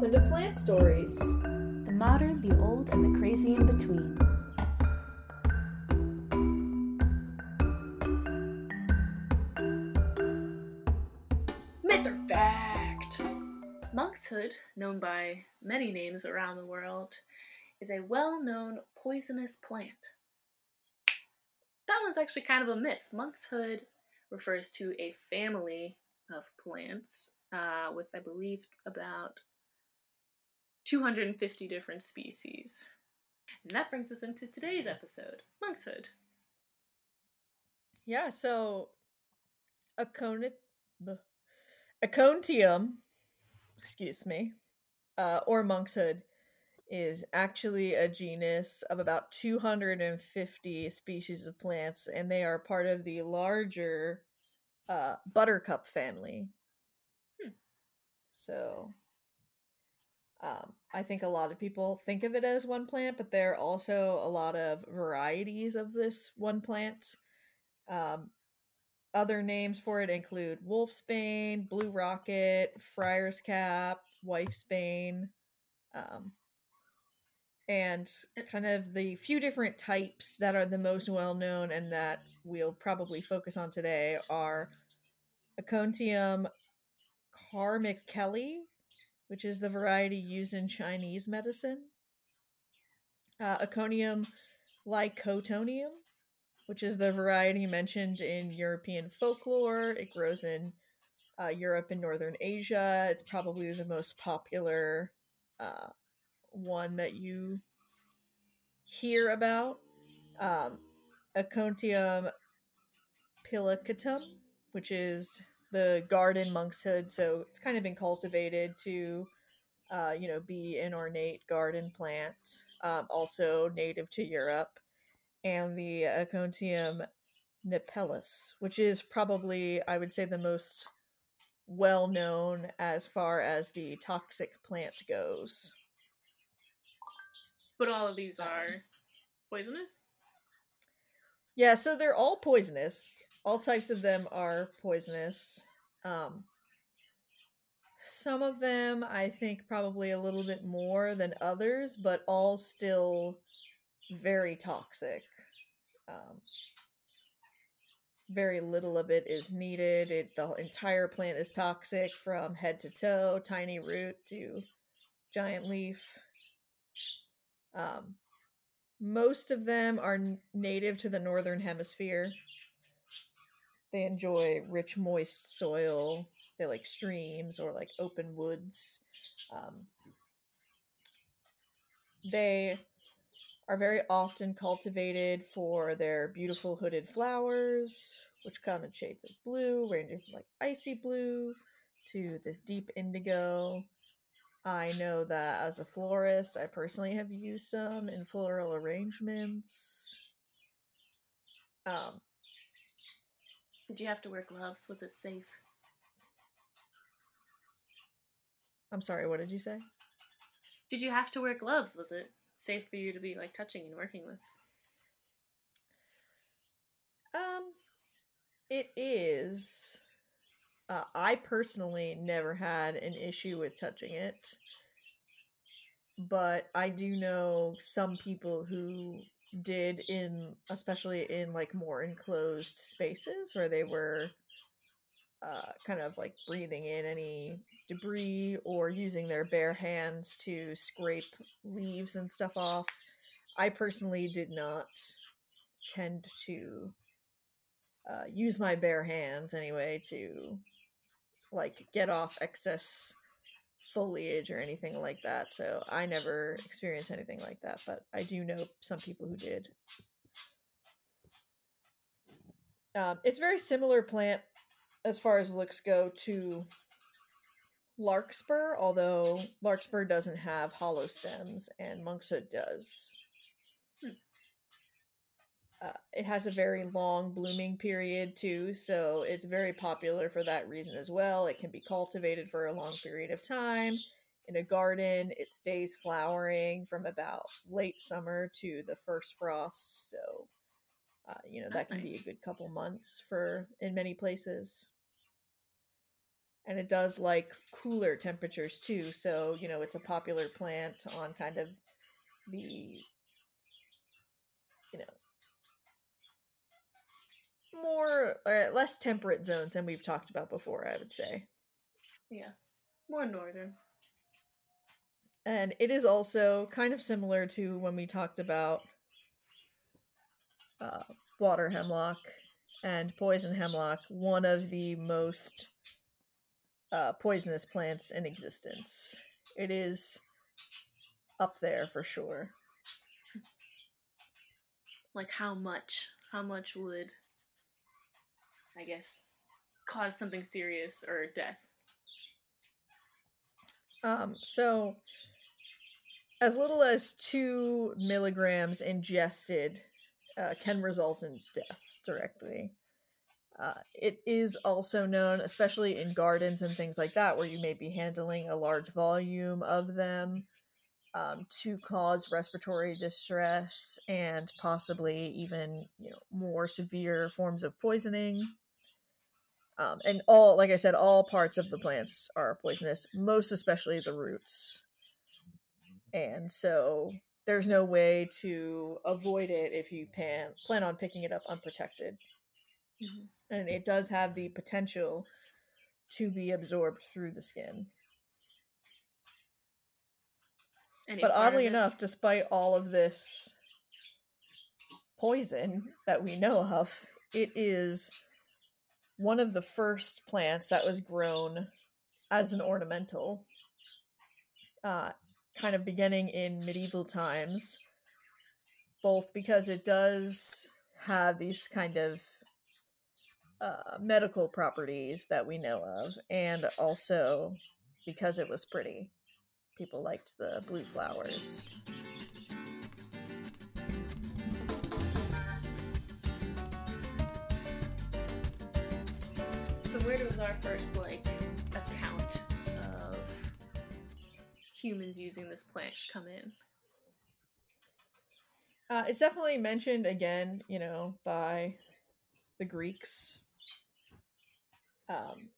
Welcome to Plant Stories. The modern, the old, and the crazy in between. Myth or fact? Monkshood, known by many names around the world, is a well known poisonous plant. That one's actually kind of a myth. Monkshood refers to a family of plants uh, with, I believe, about 250 different species. And that brings us into today's episode Monkshood. Yeah, so Aconi- b- Acontium, excuse me, uh, or monkshood is actually a genus of about 250 species of plants, and they are part of the larger uh, buttercup family. Hmm. So, um, I think a lot of people think of it as one plant, but there are also a lot of varieties of this one plant. Um, other names for it include wolfsbane, blue rocket, friar's cap, wifesbane, um, and kind of the few different types that are the most well known and that we'll probably focus on today are Acontium carmichaeli, which is the variety used in Chinese medicine, uh, Aconium lycotonium, which is the variety mentioned in European folklore. It grows in uh, Europe and Northern Asia. It's probably the most popular uh, one that you hear about. Um, Acontium pilicatum, which is the garden monkshood. So it's kind of been cultivated to, uh, you know, be an ornate garden plant. Um, also native to Europe and the Acontium napellus, which is probably, I would say, the most well known as far as the toxic plant goes. But all of these are poisonous? Yeah, so they're all poisonous. All types of them are poisonous. Um, some of them, I think, probably a little bit more than others, but all still very toxic. Um, very little of it is needed. It, the entire plant is toxic from head to toe, tiny root to giant leaf. Um, most of them are native to the northern hemisphere. They enjoy rich, moist soil. They like streams or like open woods. Um, they are very often cultivated for their beautiful hooded flowers, which come in shades of blue, ranging from like icy blue to this deep indigo. I know that as a florist, I personally have used some in floral arrangements. Um, Did you have to wear gloves? Was it safe? I'm sorry, what did you say? Did you have to wear gloves? Was it safe for you to be like touching and working with? Um, it is. Uh, I personally never had an issue with touching it, but I do know some people who did in, especially in like more enclosed spaces where they were uh, kind of like breathing in any debris or using their bare hands to scrape leaves and stuff off. I personally did not tend to uh, use my bare hands anyway to like get off excess foliage or anything like that. So I never experienced anything like that, but I do know some people who did. Um, it's very similar plant as far as looks go to larkspur, although larkspur doesn't have hollow stems and monkshood does. Uh, it has a very long blooming period too, so it's very popular for that reason as well. It can be cultivated for a long period of time in a garden. It stays flowering from about late summer to the first frost, so uh, you know That's that can be a good couple months for in many places. and it does like cooler temperatures too. So, you know, it's a popular plant on kind of the, you know, more or less temperate zones than we've talked about before, I would say. Yeah. More northern. And it is also kind of similar to when we talked about uh, water hemlock and poison hemlock, one of the most uh, poisonous plants in existence. It is up there for sure. Like how much? How much would I guess cause something serious or death? Um, so as little as two milligrams ingested uh, can result in death directly. Uh, it is also known, especially in gardens and things like that, where you may be handling a large volume of them, um, to cause respiratory distress and possibly even you know more severe forms of poisoning. Um, and all, like I said, all parts of the plants are poisonous, most especially the roots. And so there's no way to avoid it if you plan plan on picking it up unprotected. Mm-hmm. And it does have the potential to be absorbed through the skin. Any But oddly enough, despite all of this poison that we know of, it is one of the first plants that was grown as an ornamental, uh, kind of beginning in medieval times, both because it does have these kind of uh, medical properties that we know of, and also because it was pretty. People liked the blue flowers. So where does our first like account of humans using this plant come in? Uh, it's definitely mentioned again, you know, by the Greeks. Um,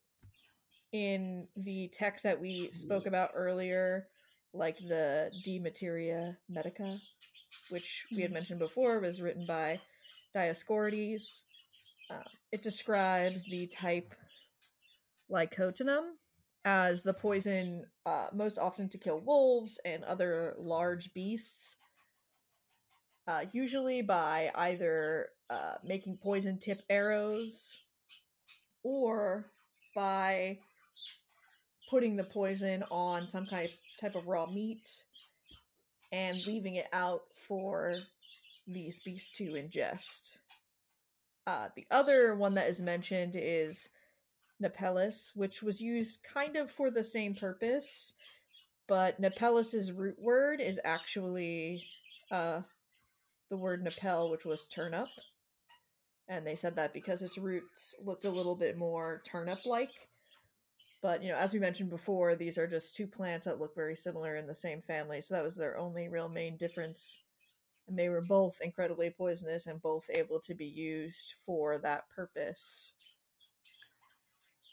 in the text that we spoke about earlier, like the De Materia Medica, which we had Mhm. mentioned before, was written by Dioscorides. Uh, it describes the type Lycotinum as the poison uh, most often to kill wolves and other large beasts uh, usually by either uh, making poison tip arrows or by putting the poison on some kind type of raw meat and leaving it out for these beasts to ingest. Uh, the other one that is mentioned is Nepellus, which was used kind of for the same purpose, but Nepellus's root word is actually uh, the word Nepel, which was turnip. And they said that because its roots looked a little bit more turnip like. But, you know, as we mentioned before, these are just two plants that look very similar in the same family. So that was their only real main difference. And they were both incredibly poisonous and both able to be used for that purpose.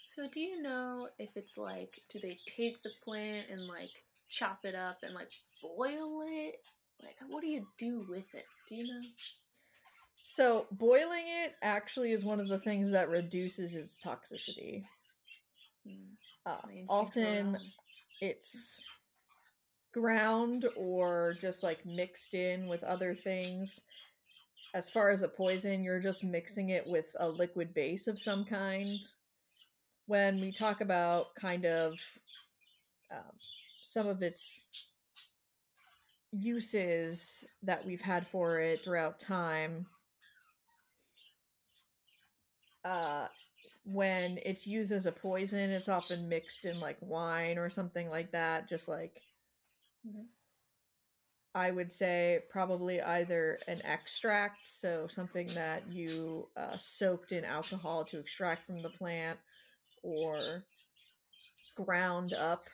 So do you know if it's like do they take the plant and like chop it up and like boil it? Like what do you do with it? Do you know? So, boiling it actually is one of the things that reduces its toxicity. Hmm, Uh, my instincts were often it's ground or just like mixed in with other things. As far as a poison, you're just mixing it with a liquid base of some kind. When we talk about kind of um, some of its uses that we've had for it throughout time, uh, when it's used as a poison, it's often mixed in like wine or something like that. Just like Mhm. I would say, probably either an extract, so something that you uh, soaked in alcohol to extract from the plant, or ground up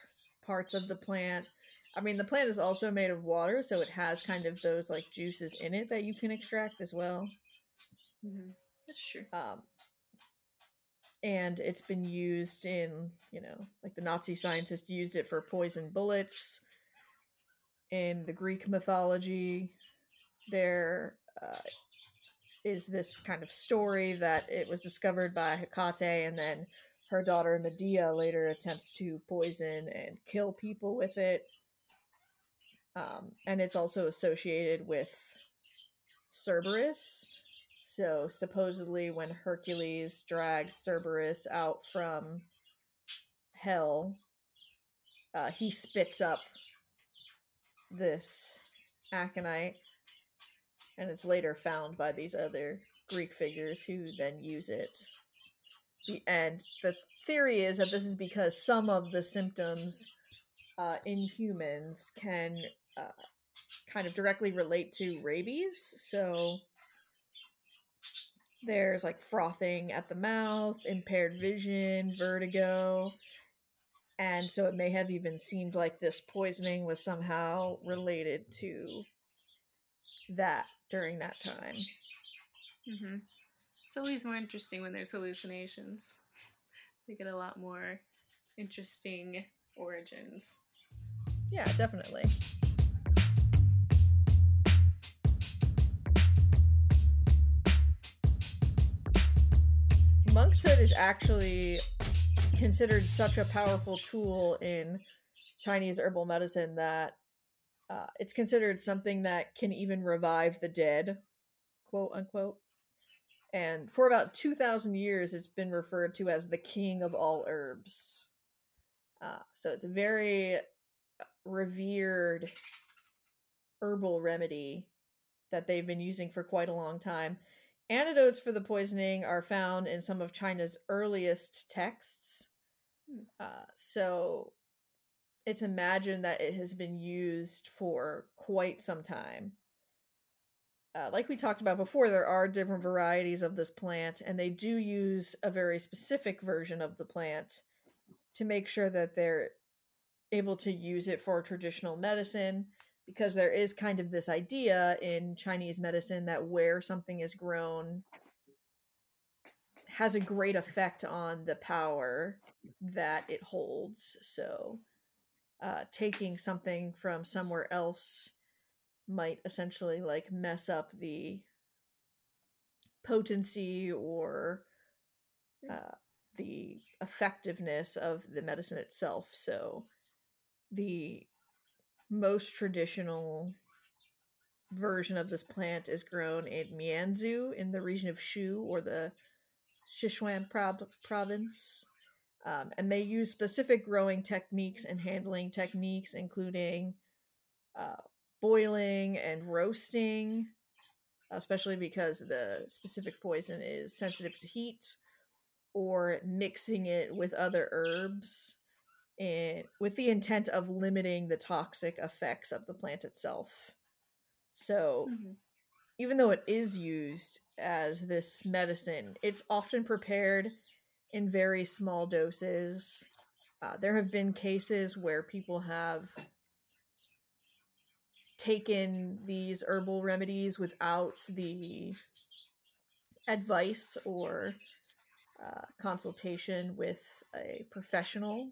parts of the plant. I mean, the plant is also made of water, so it has kind of those like juices in it that you can extract as well. Mhm. That's true. Um, and it's been used in, you know, like the Nazi scientists used it for poison bullets. In the Greek mythology, there uh, is this kind of story that it was discovered by Hecate, and then her daughter Medea later attempts to poison and kill people with it. Um, and it's also associated with Cerberus. So supposedly, when Hercules drags Cerberus out from hell, uh, he spits up this aconite, and it's later found by these other Greek figures who then use it. And the theory is that this is because some of the symptoms uh, in humans can uh, kind of directly relate to rabies. So there's like frothing at the mouth, impaired vision, vertigo. And so it may have even seemed like this poisoning was somehow related to that during that time. Mm-hmm. It's always more interesting when there's hallucinations. They get a lot more interesting origins. Yeah, definitely. Monkshood is actually considered such a powerful tool in Chinese herbal medicine that uh, it's considered something that can even revive the dead, quote unquote. And for about 2,000 years, it's been referred to as the king of all herbs. Uh, so it's a very revered herbal remedy that they've been using for quite a long time. Antidotes for the poisoning are found in some of China's earliest texts. Uh, so it's imagined that it has been used for quite some time. Uh, like we talked about before, there are different varieties of this plant, and they do use a very specific version of the plant to make sure that they're able to use it for traditional medicine because there is kind of this idea in Chinese medicine that where something is grown has a great effect on the power that it holds. So, uh, taking something from somewhere else might essentially like mess up the potency or uh, the effectiveness of the medicine itself. So, the most traditional version of this plant is grown in Mianzhu in the region of Shu or the Sichuan prob- province. Um, and they use specific growing techniques and handling techniques, including uh, boiling and roasting, especially because the specific poison is sensitive to heat, or mixing it with other herbs and with the intent of limiting the toxic effects of the plant itself. So, mm-hmm. even though it is used as this medicine, it's often prepared in very small doses. Uh, there have been cases where people have taken these herbal remedies without the advice or uh, consultation with a professional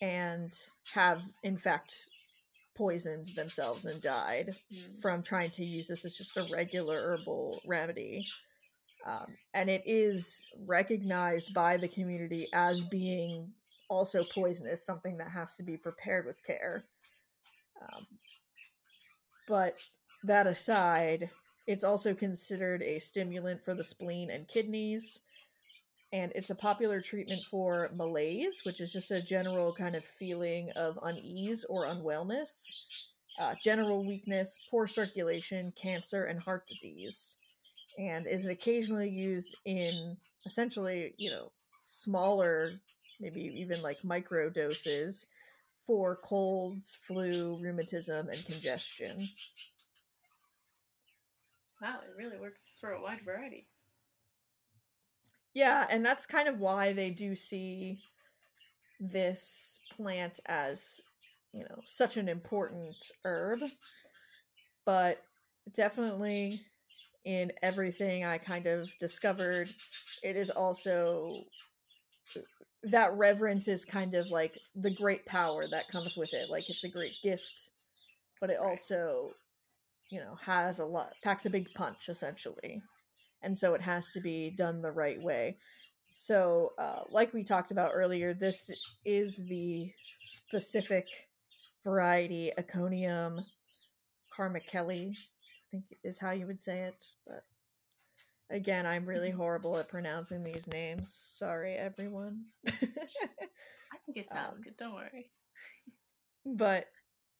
and have in fact poisoned themselves and died mm. from trying to use this as just a regular herbal remedy. Um, and it is recognized by the community as being also poisonous, something that has to be prepared with care. Um, but that aside, it's also considered a stimulant for the spleen and kidneys and it's a popular treatment for malaise, which is just a general kind of feeling of unease or unwellness, uh, general weakness, poor circulation, cancer, and heart disease, and is occasionally used in essentially, you know, smaller, maybe even like micro doses for colds, flu, rheumatism, and congestion. Wow, it really works for a wide variety. Yeah, and that's kind of why they do see this plant as, you know, such an important herb. But definitely in everything I kind of discovered, it is also that reverence is kind of like the great power that comes with it. Like it's a great gift, but it also, you know, has a lot packs a big punch essentially, and so it has to be done the right way. So, uh, like we talked about earlier, this is the specific variety Iconium carmichaeli, I think is how you would say it. But again, I'm really horrible at pronouncing these names. Sorry, everyone. I think it sounds Um, good. Don't worry. but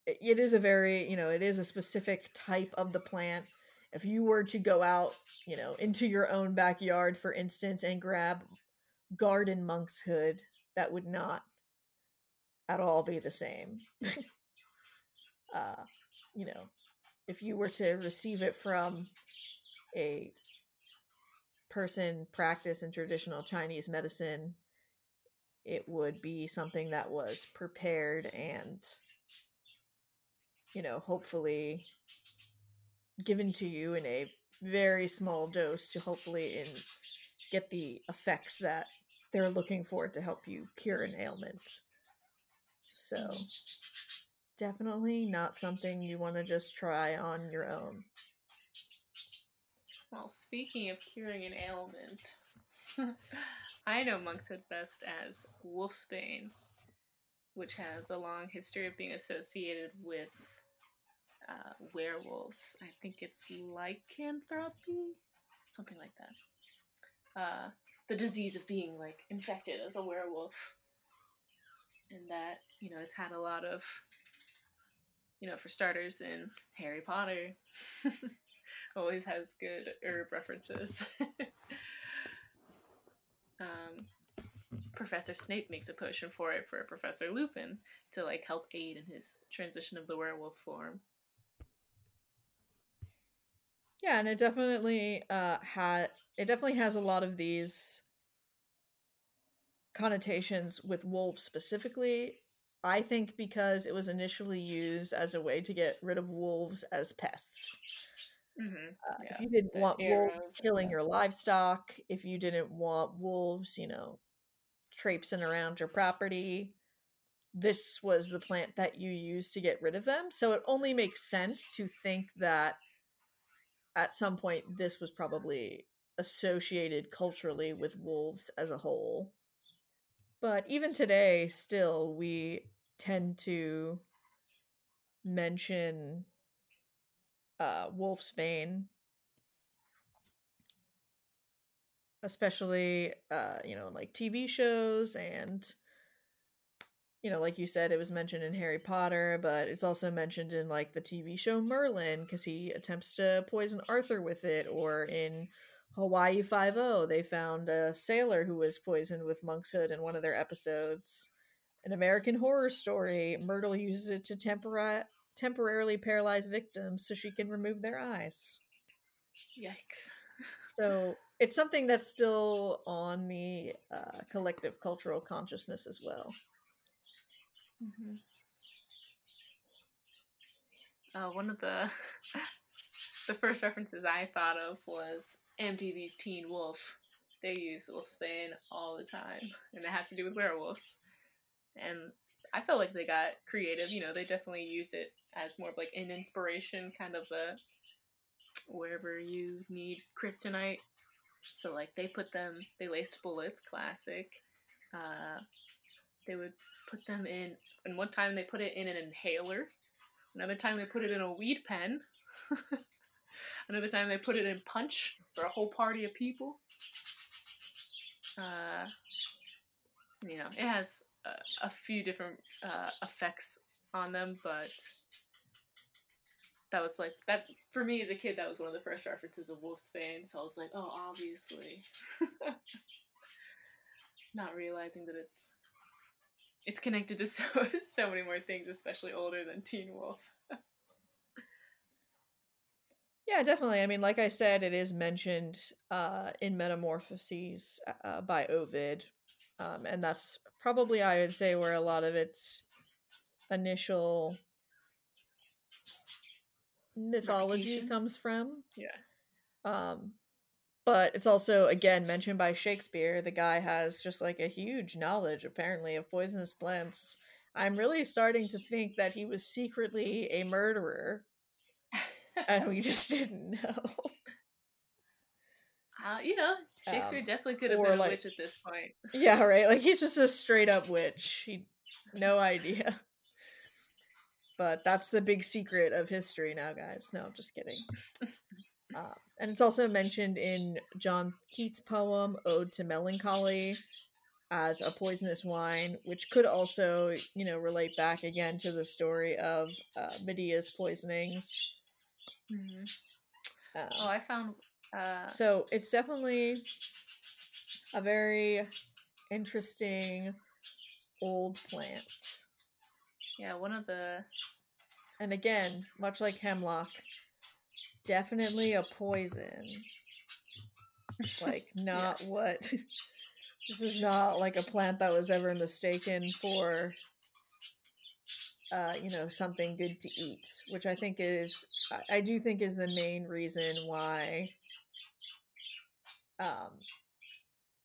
it it is a very, you know, it is a specific type of the plant. If you were to go out, you know, into your own backyard, for instance, and grab garden monkshood, that would not at all be the same. uh, you know, if you were to receive it from a person practice in traditional Chinese medicine, it would be something that was prepared and, you know, hopefully given to you in a very small dose to hopefully in, get the effects that they're looking for to help you cure an ailment. So, definitely not something you want to just try on your own. Well, speaking of curing an ailment, I know monkshood best as wolfsbane, which has a long history of being associated with uh, werewolves. I think it's lycanthropy, something like that. Uh, the disease of being like infected as a werewolf, and that you know it's had a lot of, you know, for starters in Harry Potter. always has good herb references. um, Professor Snape makes a potion for it for Professor Lupin to like help aid in his transition of the werewolf form. Yeah, and it definitely uh had it definitely has a lot of these connotations with wolves specifically. I think because it was initially used as a way to get rid of wolves as pests. Mm-hmm. Uh, Yeah, if you didn't the want wolves killing your livestock, if you didn't want wolves, you know, traipsing around your property, this was the plant that you used to get rid of them. So it only makes sense to think that at some point this was probably associated culturally with wolves as a whole. But even today, still, we tend to mention uh, wolfsbane, especially uh, you know like TV shows and you know like you said it was mentioned in Harry Potter, but it's also mentioned in like the TV show Merlin because he attempts to poison Arthur with it, or in Hawaii Five O they found a sailor who was poisoned with monkshood in one of their episodes. An American Horror Story, Myrtle uses it to tempora- temporarily paralyze victims so she can remove their eyes. Yikes. So it's something that's still on the uh, collective cultural consciousness as well. Mm-hmm. Uh, one of the the first references I thought of was MTV's Teen Wolf. They use wolfsbane all the time, and it has to do with werewolves. And I felt like they got creative. You know, they definitely used it as more of like an inspiration, kind of a wherever you need kryptonite. So like they put them, they laced bullets, classic. Uh, they would put them in, and one time they put it in an inhaler. Another time they put it in a weed pen. Another time they put it in punch for a whole party of people. Uh, you know, it has a, a few different uh, effects on them, but that was like that for me as a kid. That was one of the first references of Wolf's Wolfsbane, so I was like, oh, obviously. Not realizing that it's it's connected to so so many more things, especially older than Teen Wolf. Yeah, definitely. I mean, like I said, it is mentioned uh, in Metamorphoses uh, by Ovid, um, and that's probably I would say where a lot of its initial mythology Reputation? comes from. Yeah. Um, but it's also again mentioned by Shakespeare. The guy has just like a huge knowledge, apparently, of poisonous plants. I'm really starting to think that he was secretly a murderer, and we just didn't know. Uh, you know, Shakespeare Um, definitely could have been a like- witch at this point. Yeah, right. Like he's just a straight up witch. He no idea. But that's the big secret of history now, guys. No, I'm just kidding. Uh, and it's also mentioned in John Keats' poem "Ode to Melancholy" as a poisonous wine, which could also, you know, relate back again to the story of uh, Medea's poisonings. Mhm. Um, Oh, I found. Uh, so it's definitely a very interesting old plant. Yeah, one of the. And again, much like hemlock, definitely a poison. Like, not what. this is not like a plant that was ever mistaken for, uh, you know, something good to eat, which I think is, I, I do think is the main reason why um,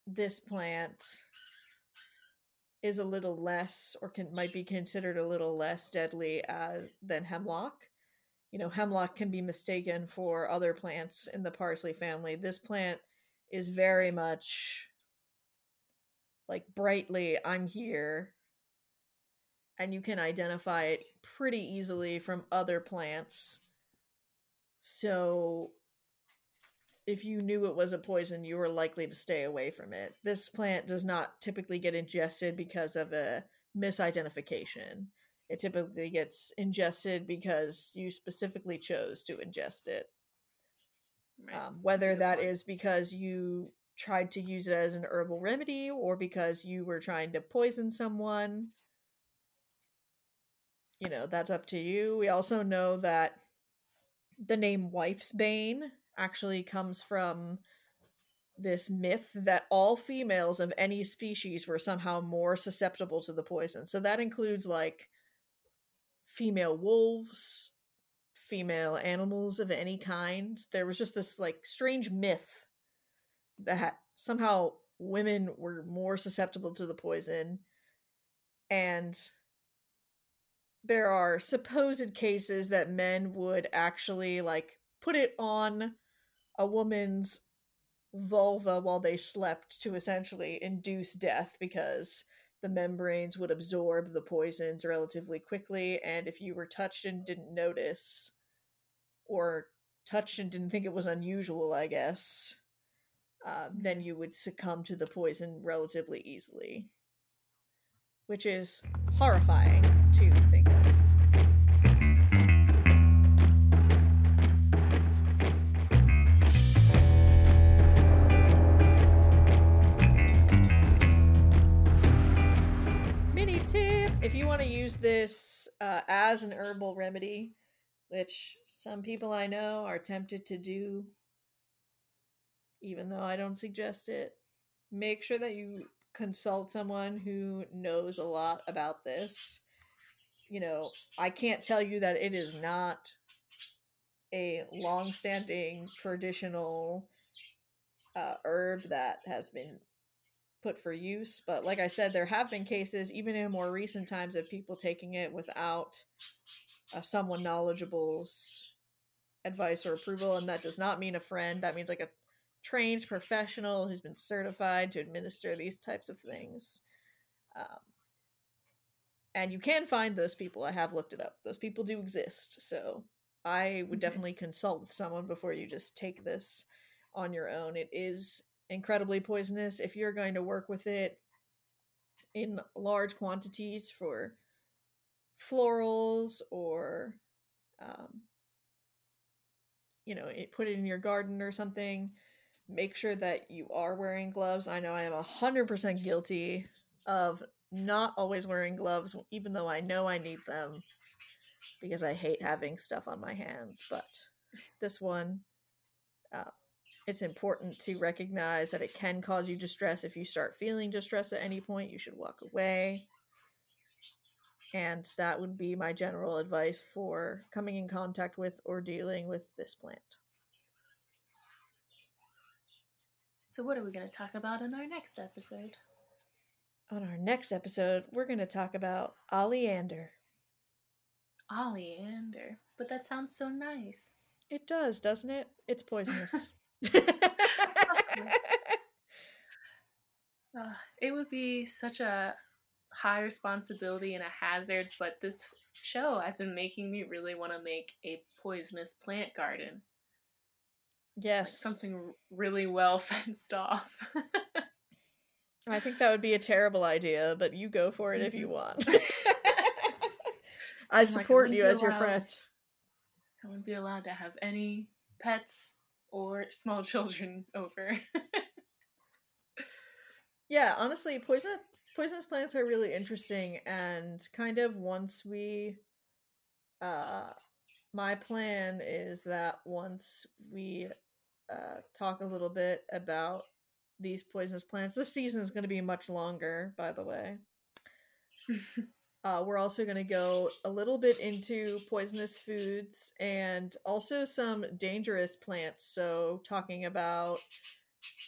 this plant is a little less or can might be considered a little less deadly uh, than hemlock. You know, hemlock can be mistaken for other plants in the parsley family. This plant is very much like brightly I'm here and you can identify it pretty easily from other plants. So if you knew it was a poison, you were likely to stay away from it. This plant does not typically get ingested because of a misidentification. It typically gets ingested because you specifically chose to ingest it. Right. Um, whether that point. is because you tried to use it as an herbal remedy or because you were trying to poison someone, you know, that's up to you. We also know that the name Wife's Bane actually comes from this myth that all females of any species were somehow more susceptible to the poison. So that includes like female wolves, female animals of any kind. There was just this like strange myth that somehow women were more susceptible to the poison and there are supposed cases that men would actually like put it on a woman's vulva while they slept to essentially induce death because the membranes would absorb the poisons relatively quickly. And if you were touched and didn't notice or touched and didn't think it was unusual i guess uh, then you would succumb to the poison relatively easily which is horrifying to think of if you want to use this uh, as an herbal remedy which some people i know are tempted to do even though i don't suggest it make sure that you consult someone who knows a lot about this. You know i can't tell you that it is not a long-standing traditional uh, herb that has been put for use. But like I said, there have been cases, even in more recent times, of people taking it without uh, someone knowledgeable's advice or approval. And that does not mean a friend. That means like a trained professional who's been certified to administer these types of things. Um, and you can find those people. I have looked it up. Those people do exist. So I would definitely consult with someone before you just take this on your own. It is incredibly poisonous if you're going to work with it in large quantities for florals or um, you know it, put it in your garden or something make sure that you are wearing gloves. I know i am 100% guilty of not always wearing gloves even though i know i need them because i hate having stuff on my hands but this one uh, it's important to recognize that it can cause you distress. If you start feeling distress at any point, you should walk away. And that would be my general advice for coming in contact with or dealing with this plant. So, what are we going to talk about in our next episode? On our next episode, we're going to talk about oleander. Oleander. But that sounds so nice. It does, doesn't it? It's poisonous. Uh, it would be such a high responsibility and a hazard, but this show has been making me really want to make a poisonous plant garden. Like yes. something really well fenced off. I think that would be a terrible idea, but you go for it if you Mhm. want. like, I support wouldn't you as your friend. I wouldn't be allowed to have any pets or small children over. Yeah, honestly, poison poisonous plants are really interesting and kind of once we uh my plan is that once we uh talk a little bit about these poisonous plants, this season is going to be much longer, by the way. Uh, we're also going to go a little bit into poisonous foods and also some dangerous plants. So, talking about,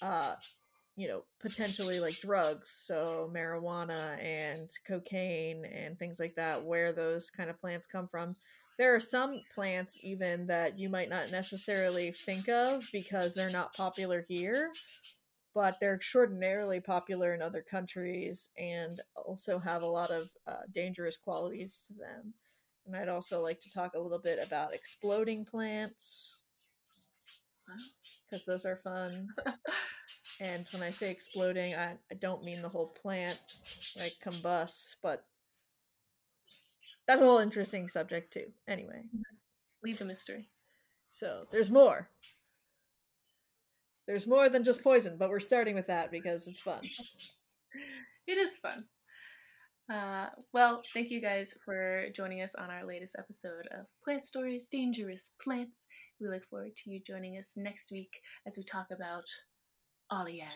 uh, you know, potentially like drugs, so marijuana and cocaine and things like that, where those kind of plants come from. There are some plants even that you might not necessarily think of because they're not popular here, but they're extraordinarily popular in other countries and also have a lot of uh, dangerous qualities to them. And I'd also like to talk a little bit about exploding plants because those are fun. and when I say exploding, I, I don't mean the whole plant like combust, but that's a whole interesting subject too. Anyway, Leave the mystery. so there's more. There's more than just poison, but we're starting with that because it's fun. It is fun. Uh, well, thank you guys for joining us on our latest episode of Plant Stories Dangerous Plants. We look forward to you joining us next week as we talk about oleander.